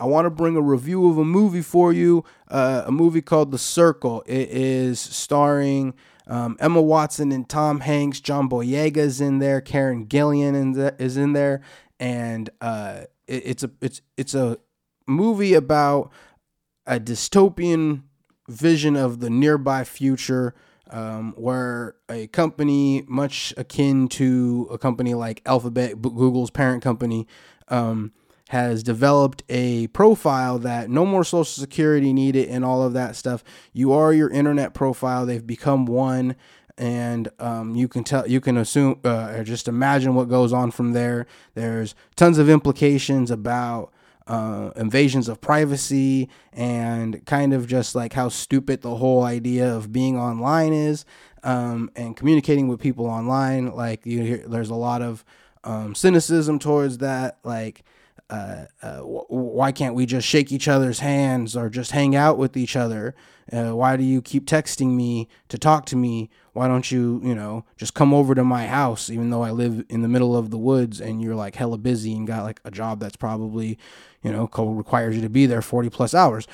I want to bring a review of a movie for you. Uh, a movie called The Circle. It is starring um, Emma Watson and Tom Hanks. John Boyega is in there. Karen Gillan is in there, and uh, it, it's a it's it's a movie about a dystopian vision of the nearby future um, where a company much akin to a company like Alphabet, Google's parent company, um, has developed a profile that no more social security needed and all of that stuff. You are your internet profile. They've become one. And um, you can tell, you can assume, uh, or just imagine what goes on from there. There's tons of implications about uh, invasions of privacy and kind of just like how stupid the whole idea of being online is um, and communicating with people online. Like you hear, there's a lot of um, cynicism towards that. Like, uh, uh, why can't we just shake each other's hands or just hang out with each other? Uh, why do you keep texting me to talk to me? Why don't you, you know, just come over to my house, even though I live in the middle of the woods and you're like hella busy and got like a job that's probably, you know, requires you to be there 40 plus hours.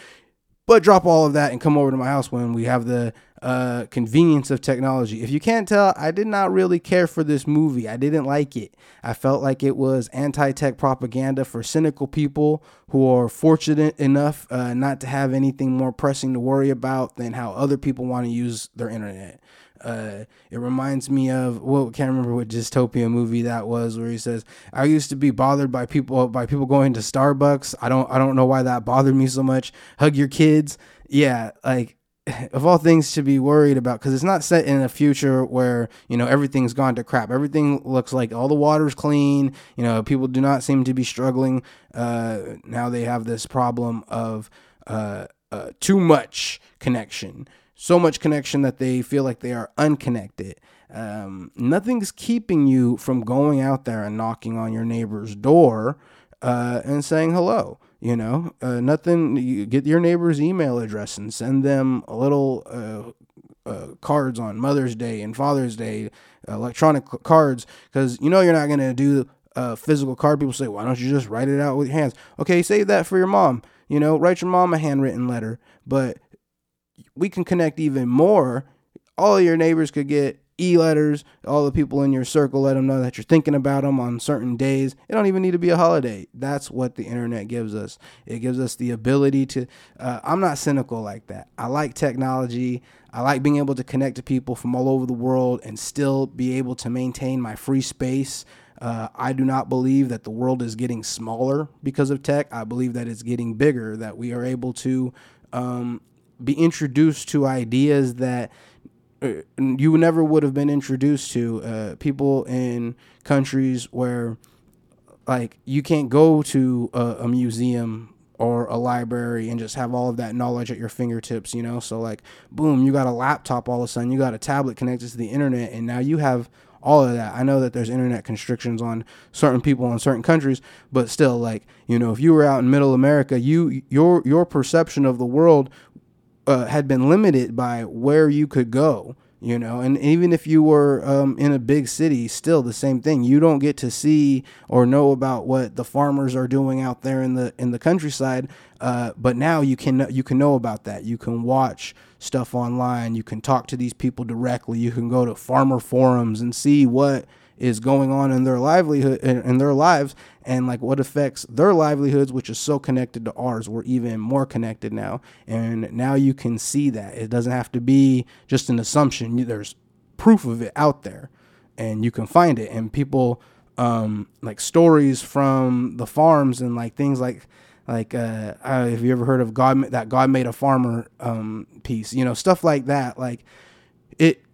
But drop all of that and come over to my house when we have the uh, convenience of technology. If you can't tell, I did not really care for this movie. I didn't like it. I felt like it was anti tech propaganda for cynical people who are fortunate enough uh, not to have anything more pressing to worry about than how other people want to use their internet. Uh, it reminds me of well, can't remember what dystopia movie that was where he says, "I used to be bothered by people by people going to Starbucks. I don't I don't know why that bothered me so much. Hug your kids, yeah, like." Of all things to be worried about, because it's not set in a future where you know everything's gone to crap. Everything looks like all the water's clean. You know, people do not seem to be struggling. Uh, now they have this problem of uh, uh, too much connection so much connection that they feel like they are unconnected. Um, nothing's keeping you from going out there and knocking on your neighbor's door uh, and saying hello. You know, uh, nothing. You get your neighbor's email address and send them a little uh, uh cards on Mother's Day and Father's Day, electronic cards, because you know you're not gonna do a physical card. People say, why don't you just write it out with your hands? Okay, save that for your mom. You know, write your mom a handwritten letter, but we can connect even more. All your neighbors could get e-letters. All the people in your circle let them know that you're thinking about them on certain days. It don't even need to be a holiday. That's what the internet gives us. It gives us the ability to. Uh, I'm not cynical like that. I like technology. I like being able to connect to people from all over the world and still be able to maintain my free space. Uh, I do not believe that the world is getting smaller because of tech. I believe that it's getting bigger. That we are able to um, be introduced to ideas that you never would have been introduced to. Uh, people in countries where, like, you can't go to a, a, museum or a library and just have all of that knowledge at your fingertips, you know? So, like, boom, you got a laptop all of a sudden, you got a tablet connected to the internet, and now you have all of that. I know that there's internet constrictions on certain people in certain countries, but still, like, you know, if you were out in middle America, you your your perception of the world uh, had been limited by where you could go you know? And even if you were um, in a big city still the same thing. You don't get to see or know about what the farmers are doing out there in the in the countryside uh, but now you can you can know about that. You can watch stuff online. You can talk to these people directly. You can go to farmer forums and see what is going on in their livelihood in their lives and like what affects their livelihoods which is so connected to ours. We're even more connected now and now you can see that. It doesn't have to be just an assumption. There's proof of it out there and you can find it. And people um like stories from the farms and like things like like uh, uh have you ever heard of god that god made a farmer um piece? You know stuff like that. Like it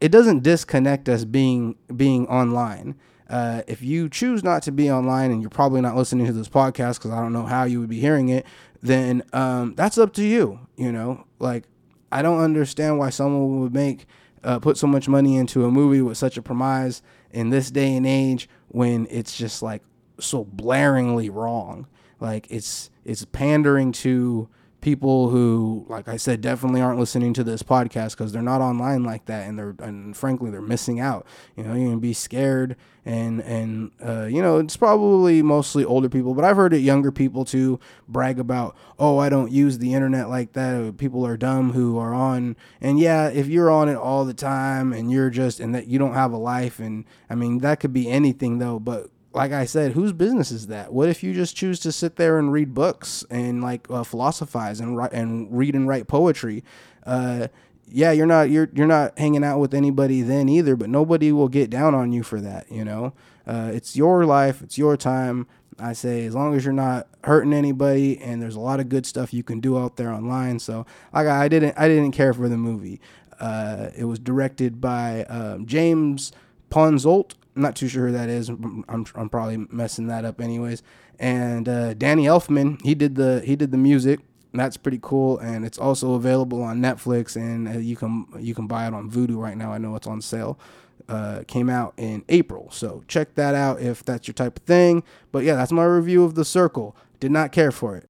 it doesn't disconnect us being being online. Uh, if you choose not to be online and you're probably not listening to this podcast because I don't know how you would be hearing it, then um, that's up to you. You know, like I don't understand why someone would make uh, put so much money into a movie with such a premise in this day and age when it's just like so blaringly wrong. Like it's it's pandering to people who, like I said, definitely aren't listening to this podcast because they're not online like that, and they're and frankly they're missing out. You know, you're gonna be scared, and and uh, you know it's probably mostly older people, but I've heard it younger people too brag about, oh, I don't use the internet like that. People are dumb who are on, and yeah, if you're on it all the time and you're just and that you don't have a life, and I mean that could be anything though, but like I said, whose business is that? What if you just choose to sit there and read books and like uh, philosophize and write and read and write poetry? Uh, yeah, you're not you're you're not hanging out with anybody then either, but nobody will get down on you for that. You know, uh, it's your life, it's your time. I say as long as you're not hurting anybody, and there's a lot of good stuff you can do out there online. So like I didn't I didn't care for the movie. Uh, it was directed by um, James Ponsoldt I'm not too sure who that is. I'm, I'm probably messing that up anyways. And uh, Danny Elfman, he did the he did the music. That's pretty cool, and it's also available on Netflix, and uh, you can you can buy it on Vudu right now. I know it's on sale. Uh, came out in April, so check that out if that's your type of thing. But yeah, that's my review of The Circle. Did not care for it.